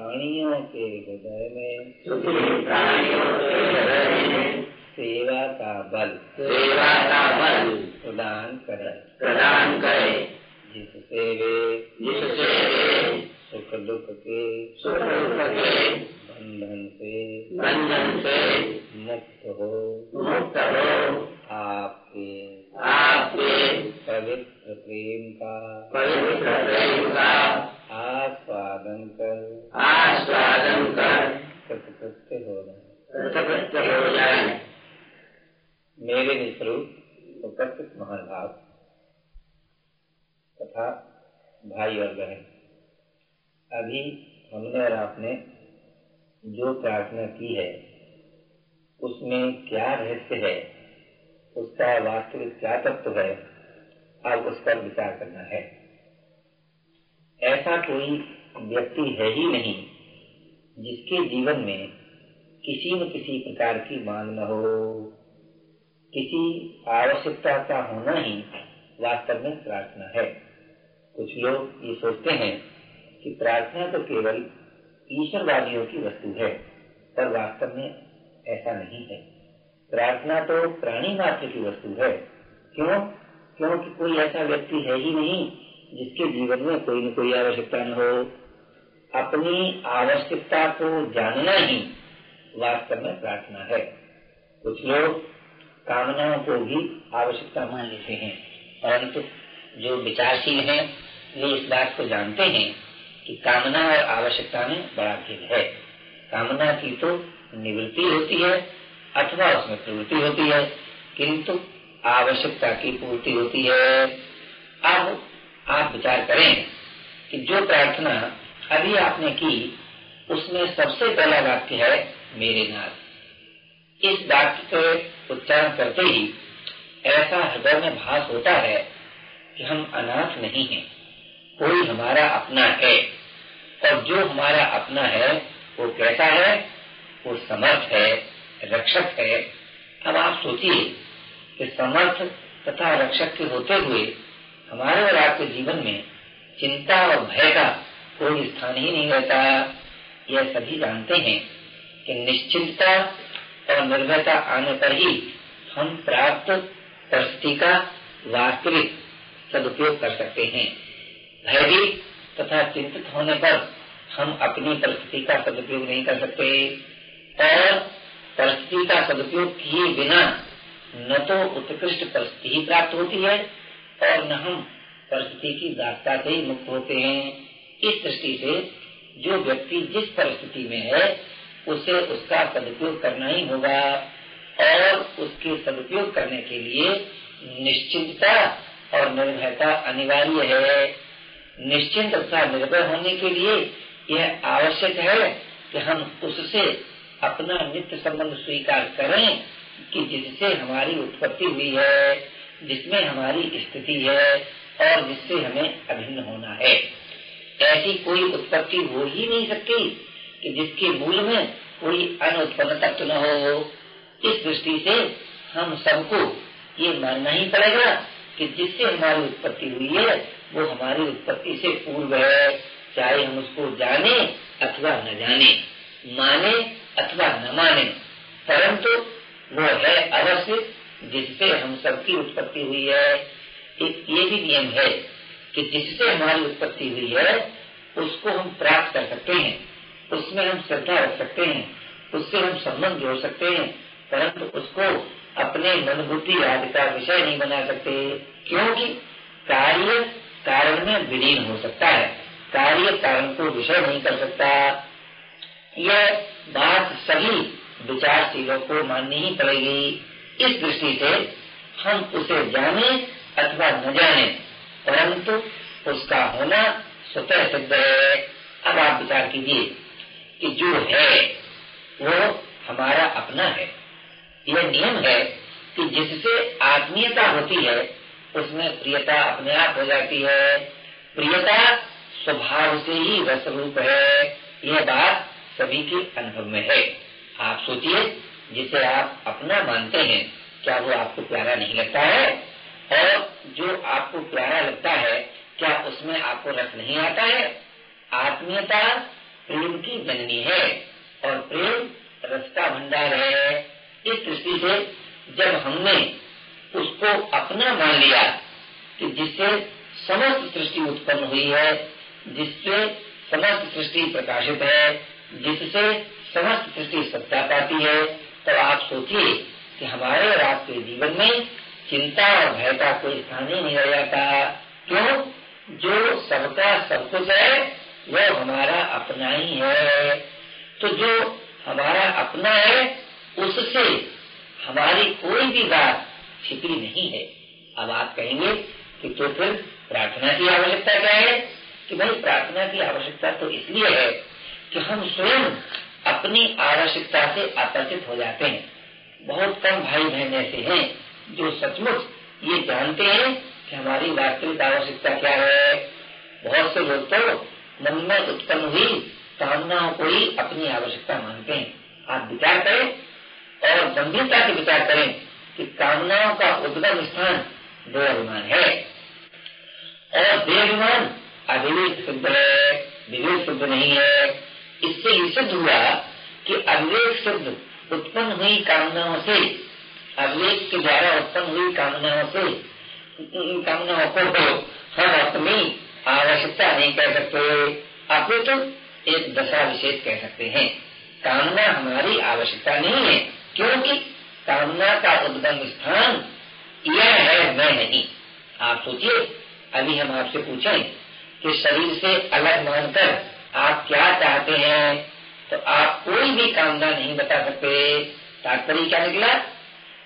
प्राणियों के हृदय में। सेवा का बल सेवा का बल प्रदान करे। प्रदान करे जिससे वे जिससे वे सुख दुख के सुख दुख के बंधन से बंधन से मुक्त हो मुक्त हो। आपके आपके पवित्र प्रेम का पवित्र प्रेम का आस्वादन कर आस्वादन कर कृतकृत्य होना कृतकृत्य हो जाए मेरे निस्वरूप उपस्थित महानुभाव तथा भाई और बहन, अभी हमने और आपने जो प्रार्थना की है, उसमें क्या रहस्य है, उसका वास्तविक क्या तत्व है, अब उस पर विचार करना है। ऐसा कोई व्यक्ति है ही नहीं, जिसके जीवन में किसी न किसी प्रकार की मांग न हो किसी आवश्यकता का होना ही वास्तव में प्रार्थना है। कुछ लोग ये सोचते हैं कि प्रार्थना तो केवल ईश्वरवादियों की वस्तु है, पर वास्तव में ऐसा नहीं है। प्रार्थना तो प्राणी मात्र की वस्तु है। क्यों? क्योंकि कोई ऐसा व्यक्ति है ही नहीं जिसके जीवन में कोई न कोई आवश्यकता न हो। अपनी आवश्यकता को जानना ही वास्तव में प्रार्थना है। कुछ लोग कामनाओं को भी आवश्यकता मान लेते हैं। परंतु जो विचारशील हैं, वे इस बात को जानते हैं कि कामना और आवश्यकता में बड़ा भेद है। कामना की तो निवृत्ति होती है अथवा उसमें प्रवृत्ति होती है, किंतु आवश्यकता की पूर्ति होती है। अब आप विचार करें कि जो प्रार्थना अभी आपने की, उसमें सबसे पहला वाक्य है, मेरे नाथ। इस वाक्य के उच्चारण करते ही ऐसा हृदय में भास होता है कि हम अनाथ नहीं हैं। कोई हमारा अपना है और जो हमारा अपना है, वो कैसा है? वो समर्थ है, रक्षक है। अब आप सोचिए कि समर्थ तथा रक्षक के होते हुए हमारे और आपके जीवन में चिंता और भय का कोई स्थान ही नहीं रहता। यह सभी जानते हैं कि निश्चिंतता और निर्भयता आने पर ही हम प्राप्त परिस्थिति का वास्तविक सदुपयोग कर सकते हैं। भयभीत तथा चिंतित होने पर हम अपनी परिस्थिति का सदुपयोग नहीं कर सकते। और परिस्थिति का सदुपयोग किए बिना न तो उत्कृष्ट परिस्थिति ही प्राप्त होती है और न हम परिस्थिति की दास्ता से ही मुक्त होते हैं। इस दृष्टि से जो व्यक्ति जिस परिस्थिति में है उसे उसका सदुपयोग करना ही होगा और उसके सदुपयोग करने के लिए निश्चिंतता और निर्भयता अनिवार्य है। निश्चिंत तथा निर्भय होने के लिए यह आवश्यक है कि हम उससे अपना नित्य संबंध स्वीकार करें कि जिससे हमारी उत्पत्ति हुई है, जिसमें हमारी स्थिति है और जिससे हमें अभिन्न होना है। ऐसी कोई उत्पत्ति हो ही नहीं सकती। कि जिसके मूल में कोई अनुत्पन्न तत्व न हो, इस दृष्टि से हम सबको ये मानना ही पड़ेगा कि जिससे हमारी उत्पत्ति हुई है, वो हमारी उत्पत्ति से पूर्व है, चाहे हम उसको जाने अथवा न जाने, माने अथवा न माने। परंतु वो है अवश्य जिससे हम सबकी उत्पत्ति हुई है। एक ये भी नियम है कि जिससे हमारी उत्पत्ति हुई है, उसको हम प्राप्त कर सकते हैं। उसमें हम श्रद्धा रख सकते हैं, उससे हम संबंध जोड़ सकते हैं, परंतु उसको अपने मन बुद्धि आदि का विषय नहीं बना सकते। क्योंकि कार्य कारण में विलीन हो सकता है, कार्य कारण को विषय नहीं कर सकता। यह बात सभी विचारशीलों को माननी ही पड़ेगी। इस दृष्टि से हम उसे जाने अथवा न जाने, परंतु उसका होना स्वतः सिद्ध है। अब आप विचार कीजिए। कि जो है, वो हमारा अपना है। यह नियम है कि जिससे आत्मीयता होती है, उसमें प्रियता अपने आप हो जाती है। प्रियता स्वभाव से ही रस रूप है। यह बात सभी के अनुभव में है। आप सोचिए, जिसे आप अपना मानते हैं, क्या वो आपको प्यारा नहीं लगता है? और जो आपको प्यारा लगता है, क्या उसमें आपको रस नहीं आता है? आत्मीयता प्रेम की जननी है और प्रेम रस का भंडार है। इस दृष्टि से जब हमने उसको अपना मान लिया कि जिससे समस्त सृष्टि उत्पन्न हुई है, जिससे समस्त सृष्टि प्रकाशित है, जिससे समस्त सृष्टि सत्ता पाती है तो आप सोचिए कि हमारे और आपके जीवन में चिंता और भय का कोई स्थान ही नहीं रह जाता। क्यों? जो सबका सब कुछ है वह हमारा अपना ही है। तो जो हमारा अपना है, उससे हमारी कोई भी बात छिपी नहीं है। अब आप कहेंगे कि तो फिर प्रार्थना की आवश्यकता क्या है? कि भाई प्रार्थना की आवश्यकता तो इसलिए है कि हम स्वयं अपनी आवश्यकता से आकर्षित हो जाते हैं। बहुत कम भाई बहन ऐसे हैं जो सचमुच ये जानते हैं कि हमारी वास्तविक आवश्यकता क्या है। बहुत से लोग तो मन में उत्पन्न हुई कामनाओं को ही अपनी आवश्यकता मानते हैं। आप विचार करें और गंभीरता से विचार करें कि कामनाओं का उद्गम स्थान देवाभिमान है। और देवाभिमान अविवेक शुद्ध है, विवेक शुद्ध नहीं है। इससे ये सिद्ध हुआ कि अविवेक शुद्ध उत्पन्न हुई कामनाओं से, अविवेक के द्वारा उत्पन्न हुई कामनाओं से कामनाओं को हम अपनी आवश्यकता नहीं कह सकते। अपितु तो एक दशा विशेष कह सकते हैं। कामना हमारी आवश्यकता नहीं है, क्योंकि कामना का उद्गम स्थान यह है, मैं नहीं। आप सोचिए, अभी हम आपसे पूछें कि शरीर से अलग मानकर आप क्या चाहते हैं? तो आप कोई भी कामना नहीं बता सकते। तात्पर्य क्या निकला?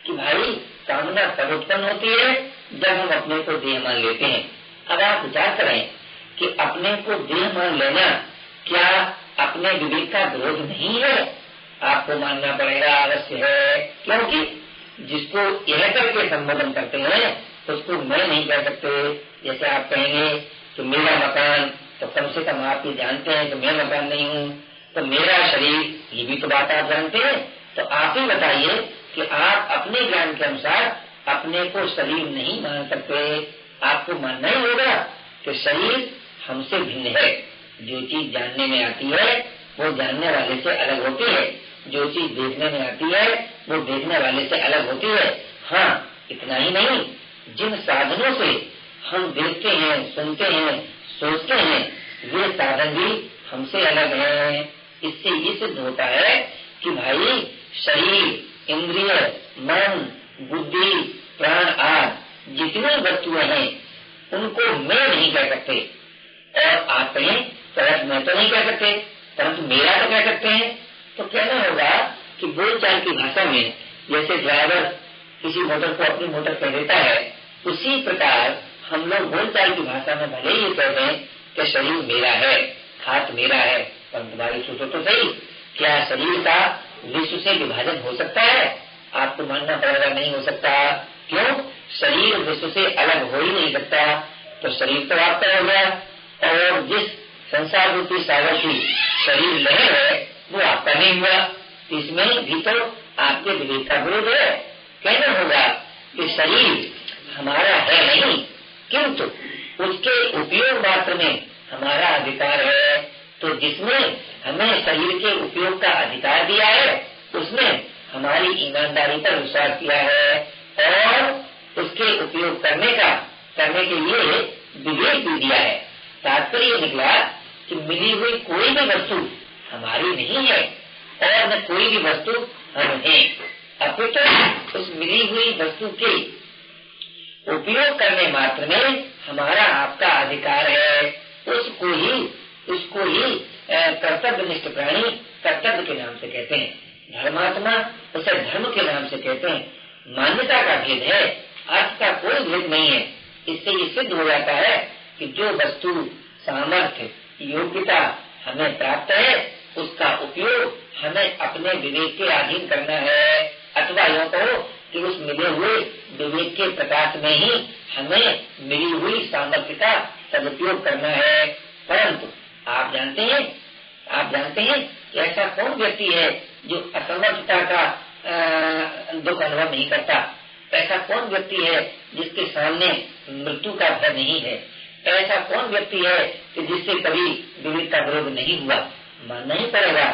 कि भाई, कामना तब उत्पन्न होती है जब हम अपने को देह मान लेते हैं। अब आप विचार करें कि अपने को देह मान लेना क्या अपने विवेक का विरोध नहीं है? आपको मानना पड़ेगा अवश्य है। क्योंकि जिसको यह करके संबोधन करते हैं, उसको मैं नहीं कर सकते। जैसे आप कहेंगे कि मेरा मकान तो कम से कम आप ये जानते हैं कि मैं मकान नहीं हूँ। तो मेरा शरीर, ये भी तो बात आप जानते हैं। तो आप ही बताइए कि आप अपने ज्ञान के अनुसार अपने को शरीर नहीं मान सकते। आपको मानना ही होगा कि शरीर हमसे भिन्न है। जो चीज़ जानने में आती है, वो जानने वाले से अलग होती है। जो चीज़ देखने में आती है, वो देखने वाले से अलग होती है। हाँ इतना ही नहीं। जिन साधनों से हम देखते हैं, सुनते हैं, सोचते हैं, वे साधन भी हमसे अलग है। इससे ये सिद्ध होता है कि भाई, शरीर, इंद्रिय, मन, बुद्धि, प्राण आदि जितनी वस्तुएँ हैं, उनको मैं नहीं कह सकते। और आप कहें तरह मैं तो नहीं कह सकते। परंतु मेरा तो कह सकते हैं। तो कहना होगा कि बोलचाल की भाषा में, जैसे ड्राइवर किसी मोटर को अपनी मोटर कह देता है, उसी प्रकार हम लोग बोलचाल की भाषा में भले ही कहते हैं कि शरीर मेरा है, हाथ मेरा है, परंतु भाई सोचो तो सही। क्या शरीर का विश्व से विभाजन हो सकता है? आपको मानना पड़ेगा, नहीं हो सकता। क्यों? शरीर विश्व से अलग हो ही नहीं सकता तो शरीर तो आपका हो गया। और जिस संसार रूपी सागर की शरीर लहर है, वो आपका नहीं हुआ। इसमें भी तो आपके विवेक का विरोध है। कहना होगा कि शरीर हमारा है नहीं, किंतु उसके उपयोग मात्र में हमारा अधिकार है। तो जिसने हमें शरीर के उपयोग का अधिकार दिया है, उसने हमारी ईमानदारी पर विश्वास किया है। और उसके उपयोग करने का, करने के लिए विवेक भी दिया है। तात्पर्य निकला कि मिली हुई कोई भी वस्तु हमारी नहीं है, और न कोई भी वस्तु हम है। अपितु तो उस मिली हुई वस्तु के उपयोग करने मात्र में हमारा आपका अधिकार है। उसको ही उसको ही कर्तव्य निष्ठ प्राणी कर्तव्य के नाम से कहते हैं। धर्मात्मा उसे धर्म के नाम से कहते हैं। मान्यता का भेद है। अर्थ का कोई भेद नहीं है। इससे ये सिद्ध हो जाता है कि जो वस्तु सामर्थ्य, योग्यता हमें प्राप्त है, उसका उपयोग हमें अपने विवेक के अधीन करना है। अथवा यो कहो कि उस मिले हुए विवेक के प्रकाश में ही हमें मिली हुई सामर्थ्य का सदुपयोग करना है। परंतु आप जानते हैं, आप जानते हैं कि ऐसा कौन व्यक्ति है जो असमर्थता का दुख अनुभव नहीं करता? ऐसा कौन व्यक्ति है जिसके सामने मृत्यु का भय नहीं है? ऐसा कौन व्यक्ति है कि जिससे कभी विवेक का विरोध नहीं हुआ? मानना ही पड़ेगा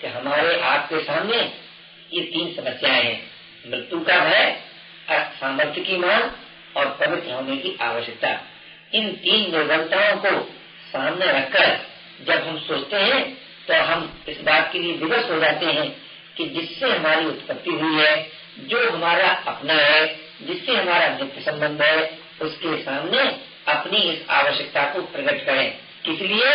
कि हमारे आपके सामने ये तीन समस्याएँ हैं। मृत्यु का भय सामर्थ्य की मांग और पवित्र होने की आवश्यकता। इन तीन निर्बलताओं को सामने रखकर जब हम सोचते हैं तो हम इस बात के लिए विवश हो जाते हैं कि जिससे हमारी उत्पत्ति हुई है, जो हमारा अपना है, जिससे हमारा नित्य संबंध है, उसके सामने अपनी इस आवश्यकता को प्रकट करें। किस लिए?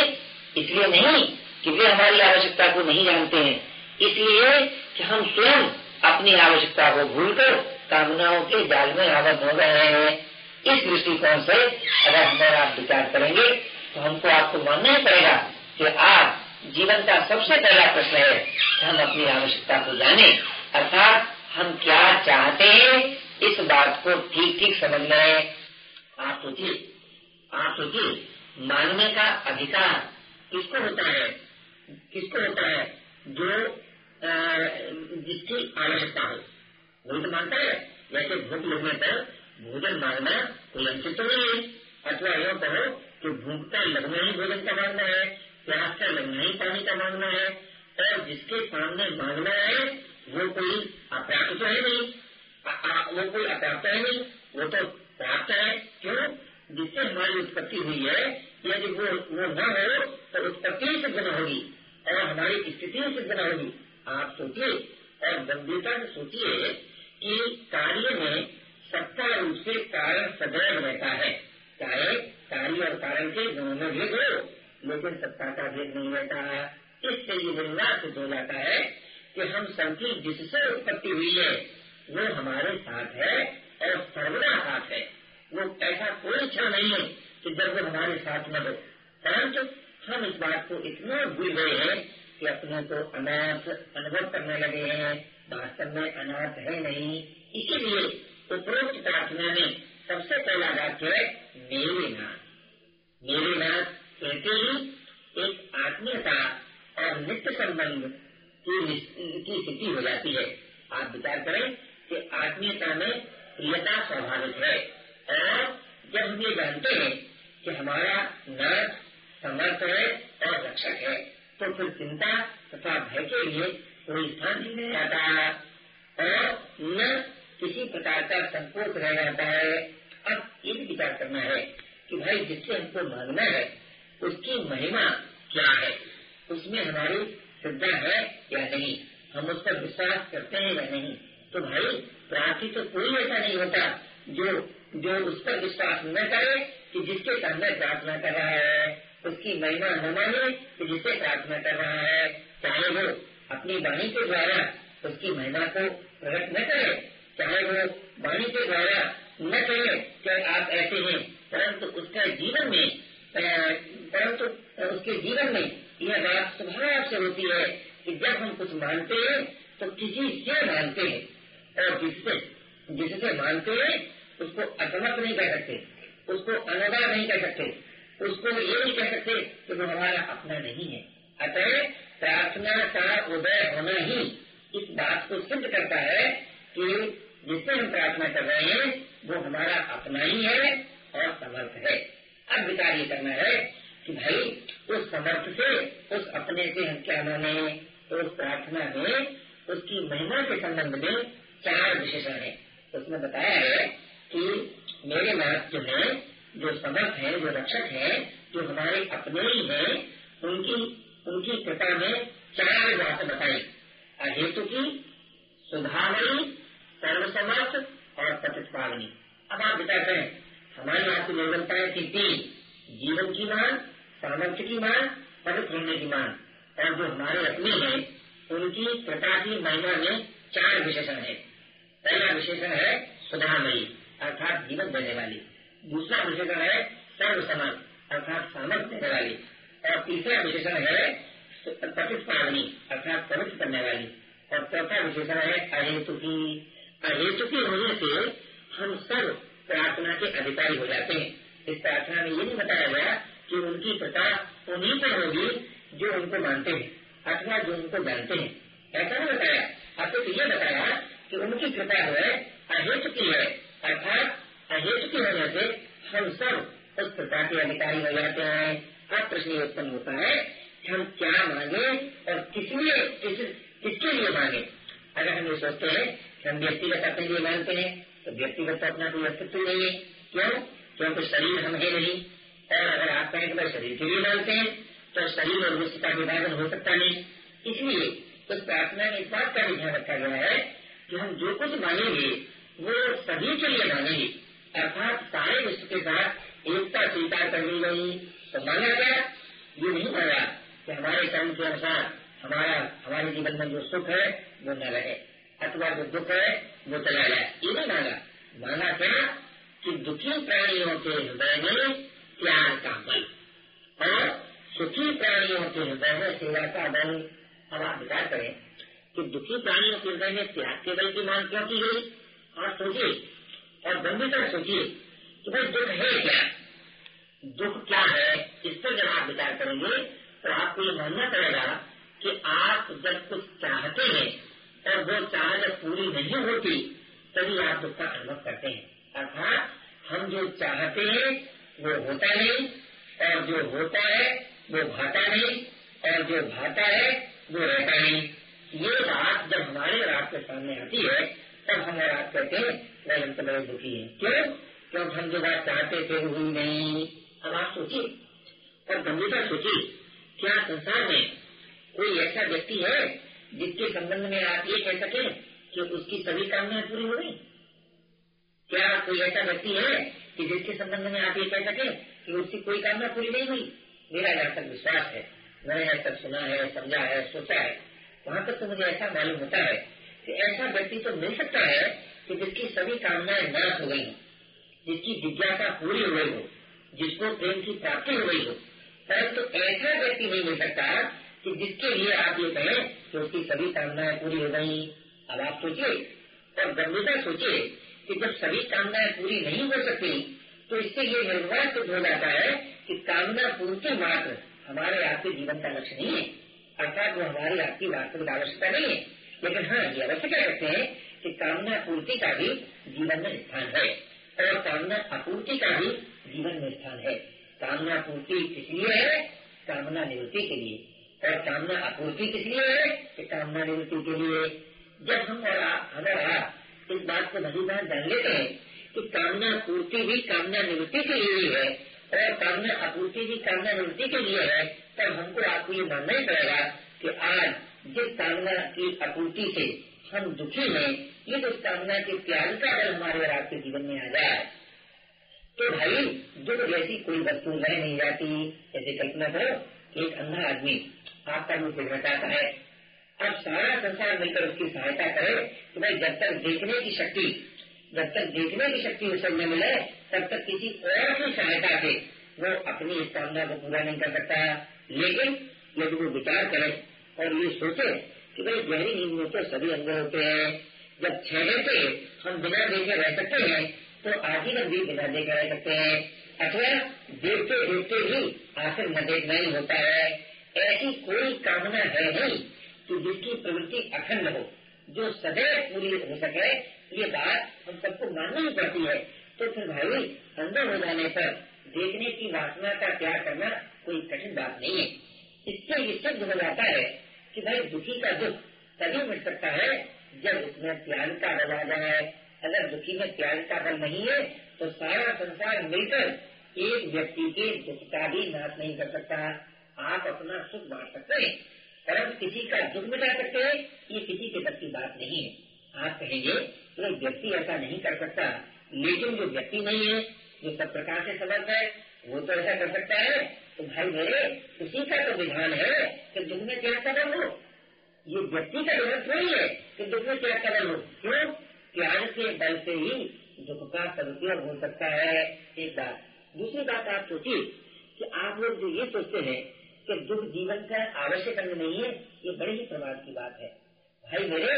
इसलिए नहीं कि वे हमारी आवश्यकता को नहीं जानते हैं। इसलिए कि हम स्वयं अपनी आवश्यकता को भूलकर कामनाओं के जाल में आबद्ध हो गए हैं। इस दृष्टिकोण से अगर हमारा आप विचार करेंगे तो हमको आपको मानना ही पड़ेगा कि आप जीवन का सबसे पहला प्रश्न है कि हम अपनी आवश्यकता को जाने, अर्थात हम क्या चाहते हैं? इस बात को ठीक ठीक समझना है। आप सोचिए आप सोचिए मानने का अधिकार किसको होता है? किसको होता है? जो जिसकी आवश्यकता हो। वही तो मानता है? वैसे भूख लगने पर भोजन मांगना कोई अंशित तो नहीं है। अथवा यह कहो कि भूखता लगना ही भोजन का मांगना है। प्यास का लगना ही पानी का मांगना है, और जिसके सामने मांगना है, वो कोई अप्राप्त तो है नहीं। वो कोई अप्राप्त है नहीं, वो तो प्राप्त है। क्यों? जिससे हमारी उत्पत्ति हुई है, यदि वो वो न हो तो उत्पत्ति सिद्ध न होगी, और हमारी स्थिति सिद्ध न होगी। आप सोचिए, और गंभीरता से सोचिए कि कार्य में सत्ता रूप से कारण सदैव रहता है, चाहे कार्य और कारण के दोनों में हो। लेकिन सत्ता का भेद नहीं रहता इससे ये निर्णय सिद्ध हो जाता है कि हम सबकी जिससे उत्पत्ति हुई है, वो हमारे साथ है और सर्वदा साथ है। वो ऐसा कोई इच्छा नहीं है कि जब वो हमारे साथ न हो। परंतु हम इस बात को इतना भूल गए हैं कि अपने को अनाथ अनुभव करने लगे हैं। वास्तव में अनाथ है नहीं। इसीलिए उपरोक्त प्रार्थना में सबसे पहला वाक्य है, मेरे नाथ। मेरे नाथ कहते ही, एक आत्मीयता और नित्य संबंध की स्थिति हो जाती है। आप विचार करें कि आत्मीयता में प्रियता स्वाभाविक है। और जब हम ये जानते हैं कि हमारा नाथ समर्थ है और रक्षक है तो फिर चिंता तथा भय के लिए कोई स्थान नहीं आता और न किसी प्रकार का संकोच रह जाता है। अब ये भी विचार करना है कि भाई जिससे हमको मांगना है उसकी महिमा क्या है? उसमें हमारी श्रद्धा है या नहीं? हम उस पर विश्वास करते हैं या नहीं? तो भाई, प्रार्थी तो कोई ऐसा नहीं होता जो जो उस पर विश्वास न करे कि जिसके सामने प्रार्थना कर रहा है। उसकी महिमा न माने कि जिसे प्रार्थना कर रहा है। चाहे वो अपनी वाणी के द्वारा उसकी महिमा को प्रकट न करे, चाहे वो वाणी के द्वारा न कहे कि आप ऐसे हैं, परंतु उसका जीवन में परंतु उसके जीवन में यह बात स्वभाव से होती है कि जब हम कुछ मानते हैं तो किसी से मानते हैं, और जिससे जिससे मानते हैं, उसको असमर्थ नहीं कह सकते, उसको अनगा नहीं कह सकते, उसको ये नहीं कह सकते कि वो हमारा अपना नहीं है। अतः प्रार्थना का उदय होना ही इस बात को सिद्ध करता है कि जिससे हम प्रार्थना कर रहे हैं, वो हमारा अपना ही है और समर्थ है। अब विचार ये करना है कि भाई उस समर्थ से, उस अपने से हम क्या माने, उस प्रार्थना में, उसकी महिमा के संबंध में चार विशेषण है। उसने बताया है कि मेरे नाथ जो है जो समर्थ है, जो रक्षक है, जो हमारे अपने ही है, उनकी उनकी कृपा में चार बात बताई। हेतु की सुधामयी सर्वसमर्थ और प्रतिपावनी अब आप विचार करें हमारी आपकी निर्बलताएँ थी तीन जीवन की मांग सामर्थ्य की मांग पवित्र होने की मांग और जो हमारे अपने हैं, उनकी कृपा की महिमा में चार विशेषण है। पहला विशेषण है सुधामयी, अर्थात जीवन देने वाली। दूसरा विशेषण है सर्व समान अर्थात सामर्थ्य देने वाली। और तीसरा विशेषण है प्रतिपावनी अर्थात पवित्र करने वाली। और चौथा विशेषण है अहेतुकी। अहेतुकी होने से हम सब प्रार्थना के अधिकारी हो जाते हैं। इस प्रार्थना में ये नहीं बताया गया कि उनकी कृपा उन्हीं पर होगी जो उनको मानते हैं अथवा जो उनको जानते हैं। ऐसा नहीं बताया। आपको तो ये बताया कि उनकी कृपा जो है अहेतु की है अर्थात अहेतु की होने से हम सब उस कृपा के अधिकारी हो जाते हैं। अब प्रश्न उत्पन्न होता है कि हम क्या मांगे और किस, किसके लिए मांगे? अगर हम ये सोचते हैं कि हम व्यक्तिगत अपने लिए मानते हैं तो व्यक्तिगत तो अपना कोई अस्तित्व नहीं है। क्यों? क्योंकि शरीर हम है नहीं। और अगर कहें कि शरीर के लिए मानते हैं तो शरीर और विश्व का विभाजन हो सकता नहीं इसलिए उस प्रार्थना में इस बात का भी ध्यान रखा गया है कि हम जो कुछ मांगेंगे वो सभी के लिए मांगेंगे अर्थात सारे विश्व के साथ एकता स्वीकार कर ली गई तो मांगा गया ये नहीं मांगा कि हमारे कर्म के अनुसार हमारा, हमारे जीवन में जो सुख है, वो न रहे। अथवा जो दुख है, वो चला जाए। ये नहीं मांगा मांगा क्या? कि दुखी प्राणियों के हृदय में त्याग का बल और सुखी प्राणियों के हृदय में सेवा का बल अब आप विचार करें कि दुखी प्राणियों के हृदय में त्याग के बल की मांग क्यों की गई? और सोचिए, और गंभीरता सोचिए कि भाई दुख है क्या? दुख क्या है? इस पर जब आप विचार करेंगे तो आपको ये मानना पड़ेगा कि आप जब कुछ चाहते हैं, और वो चाह जब पूरी नहीं होती, तभी आप दुख का अनुभव करते हैं। अर्थात हम जो चाहते हैं वो होता नहीं, और जो होता है, वो भाता नहीं, और जो भाता है, वो रहता नहीं। ये बात जब हमारे और आपके सामने आती है, तब हम आप कहते हैं हम तो बड़े दुखी है। क्यों? क्योंकि हम जो बात चाहते थे, वो हुई नहीं। अब आप सोचिए, और गंभीरता सोचिए, क्या संसार में कोई ऐसा व्यक्ति है जिसके संबंध में आप ये कह सके कि उसकी सभी कामनाएँ पूरी हो गई? क्या कोई ऐसा व्यक्ति है कि जिसके संबंध में आप ये कह सके कि उसकी कोई कामना पूरी नहीं हुई, मेरा जहाँ तक विश्वास है, मैंने आज तक सुना है, समझा है, सोचा है। वहाँ तक तो मुझे ऐसा मालूम होता है कि ऐसा व्यक्ति तो मिल सकता है कि जिसकी सभी कामनाएँ नाश हो गई, जिसकी जिज्ञासा पूरी हो गई हो, जिसको प्रेम की प्राप्ति हो गई हो। परंतु तो ऐसा व्यक्ति नहीं मिल सकता कि जिसके लिए आप ये कहें कि उसकी सभी कामनाएँ पूरी हो गई। अब आप सोचिए, और गंभीरता सोचिए कि जब सभी कामनाएँ पूरी नहीं हो सकती तो इससे ये निर्वाह सिद्ध हो जाता है कि कामना पूर्ति मात्र हमारे आपके जीवन का लक्ष्य नहीं है। अर्थात वो हमारी आपकी वास्तविक आवश्यकता नहीं है। लेकिन हाँ ये अवश्य कह सकते हैं कि कामना पूर्ति का भी जीवन में स्थान है और कामना आपूर्ति का भी जीवन में स्थान है। कामना पूर्ति किस लिए है? कामना निवृत्ति के लिए। और कामना आपूर्ति किस लिए है? कि कामना निवृत्ति के लिए। जब हम और हम और आप इस बात को भली बात जान लेते हैं कि कामना पूर्ति भी कामना निवृत्ति के लिए ही है। और कामना आपूर्ति भी कामना निवृत्ति के लिए है, तब हमको आपको ये मानना ही पड़ेगा कि आज जिस कामना की आपूर्ति से हम दुखी हैं, ये उस कामना के त्याग का अगर हमारे और आपके जीवन में आ जाए तो भाई, दुख जैसी कोई वस्तु रह नहीं जाती। ऐसे कल्पना करो एक अंधा आदमी आपका मुख देखना है। अब सारा संसार मिलकर उसकी सहायता करे कि भाई जब तक देखने की शक्ति, जब तक देखने की शक्ति उस में मिले, तब तक किसी और की सहायता से वो अपनी इस कामना को पूरा नहीं कर सकता। लेकिन यदि वो विचार करे और ये सोचे कि भाई गहरी नींद में तो सभी अंग होते हैं, जब छह घंटे हम बिना देखे रह सकते हैं तो आजीवन भी बिना देखे रह सकते हैं। अथवा देखते देखते ही आखिर न देखना ही होता है। ऐसी कोई कामना है नहीं कि जिसकी प्रवृत्ति अखंड हो, जो सदैव पूरी हो सके, ये बात हम सबको माननी पड़ती है। तो फिर भाई, अंदर हो जाने पर देखने की वासना का त्याग करना कोई कठिन बात नहीं है। इससे ये सिद्ध हो जाता है कि भाई दुखी का दुख तभी मिट सकता है जब उसमें त्याग का बल आ जाए। अगर दुखी में त्याग का बल नहीं है तो सारा संसार मिलकर एक व्यक्ति के दुख का भी नाश नहीं कर सकता। आप अपना सुख बांट सकते हैं। परंतु किसी का दुख मिटा सकते हैं, ये किसी के बस की बात नहीं है। आप कहेंगे तो व्यक्ति ऐसा नहीं कर सकता। लेकिन जो व्यक्ति नहीं है, जो सब प्रकार से समर्थ है, वो तो ऐसा कर सकता है। तो भाई मेरे, उसी का तो विधान है कि दुख में क्या कदम हो। ये व्यक्ति का विधान थोड़ी है कि दुख में क्या कदम हो। क्यों? प्यार के बल से ही दुख का सदुपयोग हो सकता है। एक बात, दूसरी बात आप सोचिए कि आप लोग जो ये सोचते हैं कि दुख जीवन का आवश्यक अंग नहीं है, ये बड़े ही प्रमाद की बात है। भाई मेरे,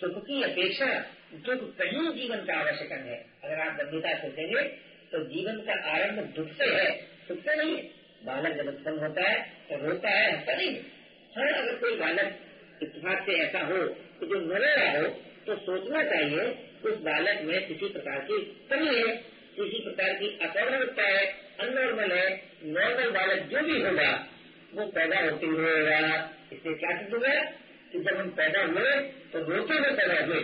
सुख की अपेक्षा दुख कहीं जीवन का आवश्यक अंग है। अगर आप गंभीरता सोचेंगे तो जीवन का आरंभ दुख से है, सुख से नहीं। है बालक जब उत्पन्न होता है तो रोता है नहीं। हर अगर कोई बालक इतिहास से ऐसा हो कि जो न रहा हो तो सोचना चाहिए, उस बालक में किसी प्रकार की कमी है। किसी प्रकार की असौरता है अनॉर्मल है, नॉर्मल बालक जो भी होगा वो पैदा होते हुए इससे क्या सिद्ध हुआ? कि जब हम पैदा हुए तो रोते हुए पैदा हुए।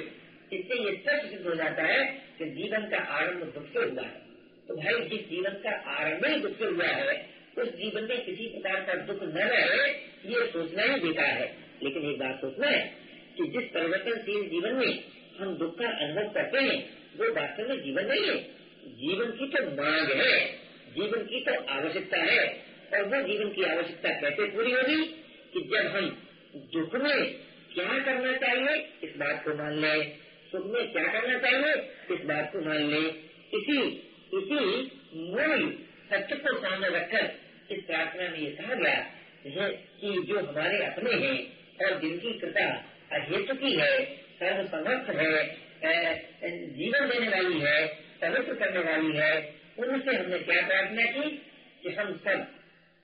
इससे ये स्पष्ट सिद्ध हो जाता है कि जीवन का आरंभ दुख से हुआ है। तो भाई, जिस जीवन का आरंभ ही दुख से हुआ है, उस जीवन में किसी प्रकार का दुख न रहे, ये सोचना ही बेकार है। लेकिन एक बात सोचना है कि जिस परिवर्तनशील जीवन में हम दुख का अनुभव करते हैं, वो वास्तव में जीवन नहीं है। जीवन की तो मांग है। जीवन की तो आवश्यकता है। और वो जीवन की आवश्यकता कैसे पूरी होगी कि जब हम दुख में क्या करना चाहिए, इस बात को मान लें। सुख में क्या करना चाहिए, इस बात को मान लें। इसी इसी मूल सत्य को सामने रखकर इस प्रार्थना में ये कहा गया है कि जो हमारे अपने हैं और जिनकी कृपा अहेतु की है, सर्वसमर्थ है जीवन देने वाली है, पवित्र करने वाली है, उनसे हमने क्या प्रार्थना की कि हम सब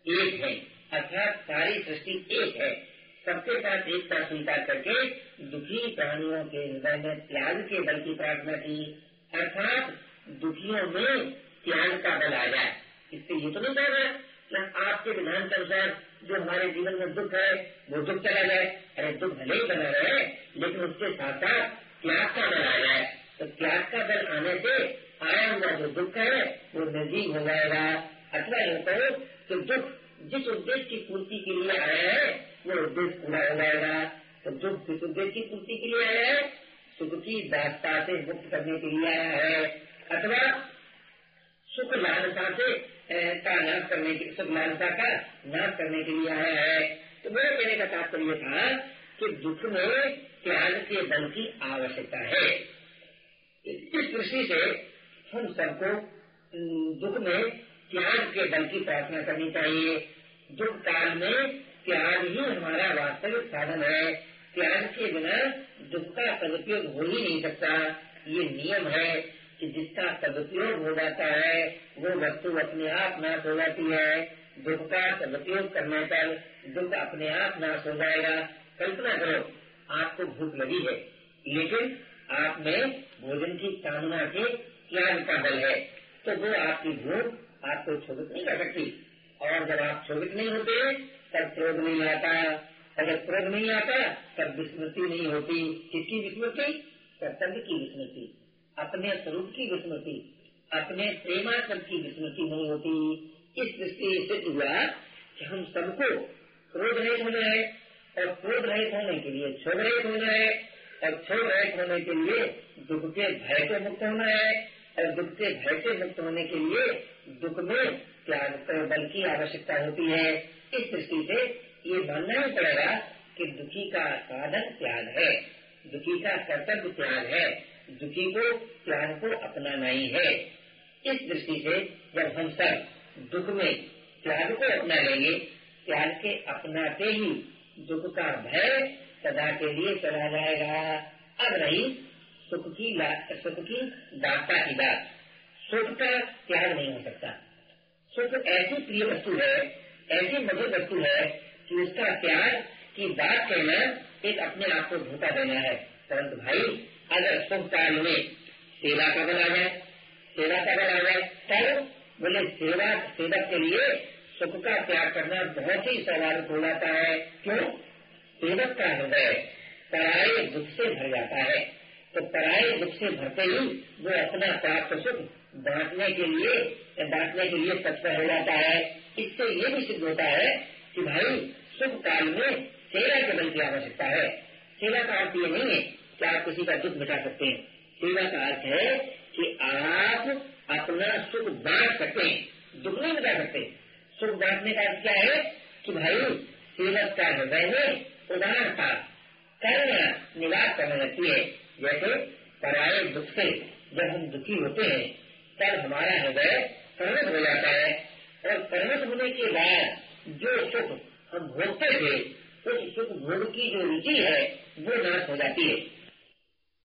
एक है। अर्थात सारी सृष्टि एक है। सबके साथ एकता स्वीकार करके दुखी प्राणियों के हृदय में त्याग के बल की प्रार्थना की। अर्थात दुखियों में त्याग का बल आ जाए। इससे ये तो नहीं कह रहा आपके विधान के अनुसार जो हमारे जीवन में दुख है, वो दुख चला जाए। अरे दुख भले ही बना रहे, लेकिन उसके साथ साथ त्याग का बल आ जाए। तो त्याग का बल आने से हुआ जो दुख है, वो नजीक हो जाएगा। अथवा कहो कि दुख जिस उद्देश्य की पूर्ति के लिए आया है, वो उद्देश्य पूरा हो जाएगा। तो दुख जिस उद्देश्य की पूर्ति के लिए आया है, सुख की दास्ता से मुक्त करने के लिए आया है। अथवा सुख लालसा से का नाश करने के, सुख लालसा का नाश करने के लिए आया है। तो मेरे कहने का तात्पर्य था कि दुख में त्याग के बल की आवश्यकता है। इस दृष्टि से हम सबको दुख में त्याग के बल की प्रार्थना करनी चाहिए। दुख काल में त्याग ही हमारा वास्तविक साधन है। त्याग के बिना दुख का सदुपयोग हो ही नहीं सकता। ये नियम है कि जिसका सदुपयोग हो जाता है, वो वस्तु अपने आप नाश हो जाती है। दुख का सदुपयोग करने पर दुख अपने आप नाश हो जाएगा। कल्पना करो, आपको भूख लगी है, लेकिन आप में भोजन की कामना के त्याग का बल है तो वो आपकी भूख आपको क्षोभित नहीं कर सकती। और जब आप क्षोभित नहीं होते, तब क्रोध नहीं आता। अगर क्रोध नहीं आता, तब विस्मृति नहीं होती। किसकी विस्मृति? कर्तव्य की विस्मृति। अपने स्वरूप की विस्मृति। अपने प्रेमा प्रेमास्पद की विस्मृति नहीं होती। इस दृष्टि से हुआ कि हम सबको क्रोध रहित होना है, और क्रोध रहित होने के लिए क्षोभ रहित होना है, और क्षोभ रहित होने के लिए दुख के भय को मुक्त होना है। दुख के भय से मुक्त होने के लिए दुख में त्याग बल की आवश्यकता होती है? इस दृष्टि से ये मानना ही पड़ेगा कि दुखी का साधन त्याग है। दुखी का कर्तव्य त्याग है। दुखी को त्याग को अपनाना ही है। इस दृष्टि से जब हम सब दुख में त्याग को अपना लेंगे, त्याग के अपनाते ही दुख का भय सदा के लिए चला जाएगा। अब रही सुख की सुख की दाता की बात। सुख का त्याग नहीं हो सकता। सुख ऐसी प्रिय वस्तु है, ऐसी मधुर वस्तु है कि उसका त्याग की बात कहना एक अपने आप को धोखा देना है। परंतु भाई, अगर सुख काल में सेवा का आ जाए, सेवा का आ जाए, तब बोले सेवा, सेवक के लिए सुख का त्याग करना बहुत ही स्वाभाविक हो जाता है। क्यों? सेवक का हृदय पराये दुख से भर जाता है। तो पराये दुख भरते ही वो अपना प्राप्त सुख बांटने के लिए बांटने के लिए तत्पर हो जाता है। इससे ये भी सिद्ध होता है कि भाई, शुभ काल में सेवा के बल की आवश्यकता है। सेवा का अर्थ ये नहीं है कि आप किसी का दुख मिटा सकते हैं। सेवा का अर्थ है कि आप अपना सुख बांट सकते हैं, दुख नहीं मिटा सकते। सुख बांटने का अर्थ क्या है कि भाई, सेवक का हृदय में उदारता, करुणा निवास करने लगती है। जैसे पराये दुख से जब हम दुखी होते हैं, तब हमारा हृदय परिणत हो जाता है। और परिणत होने के बाद जो सुख हम भोगते थे, उस सुख भोग की जो रुचि है, वो नाश हो जाती है।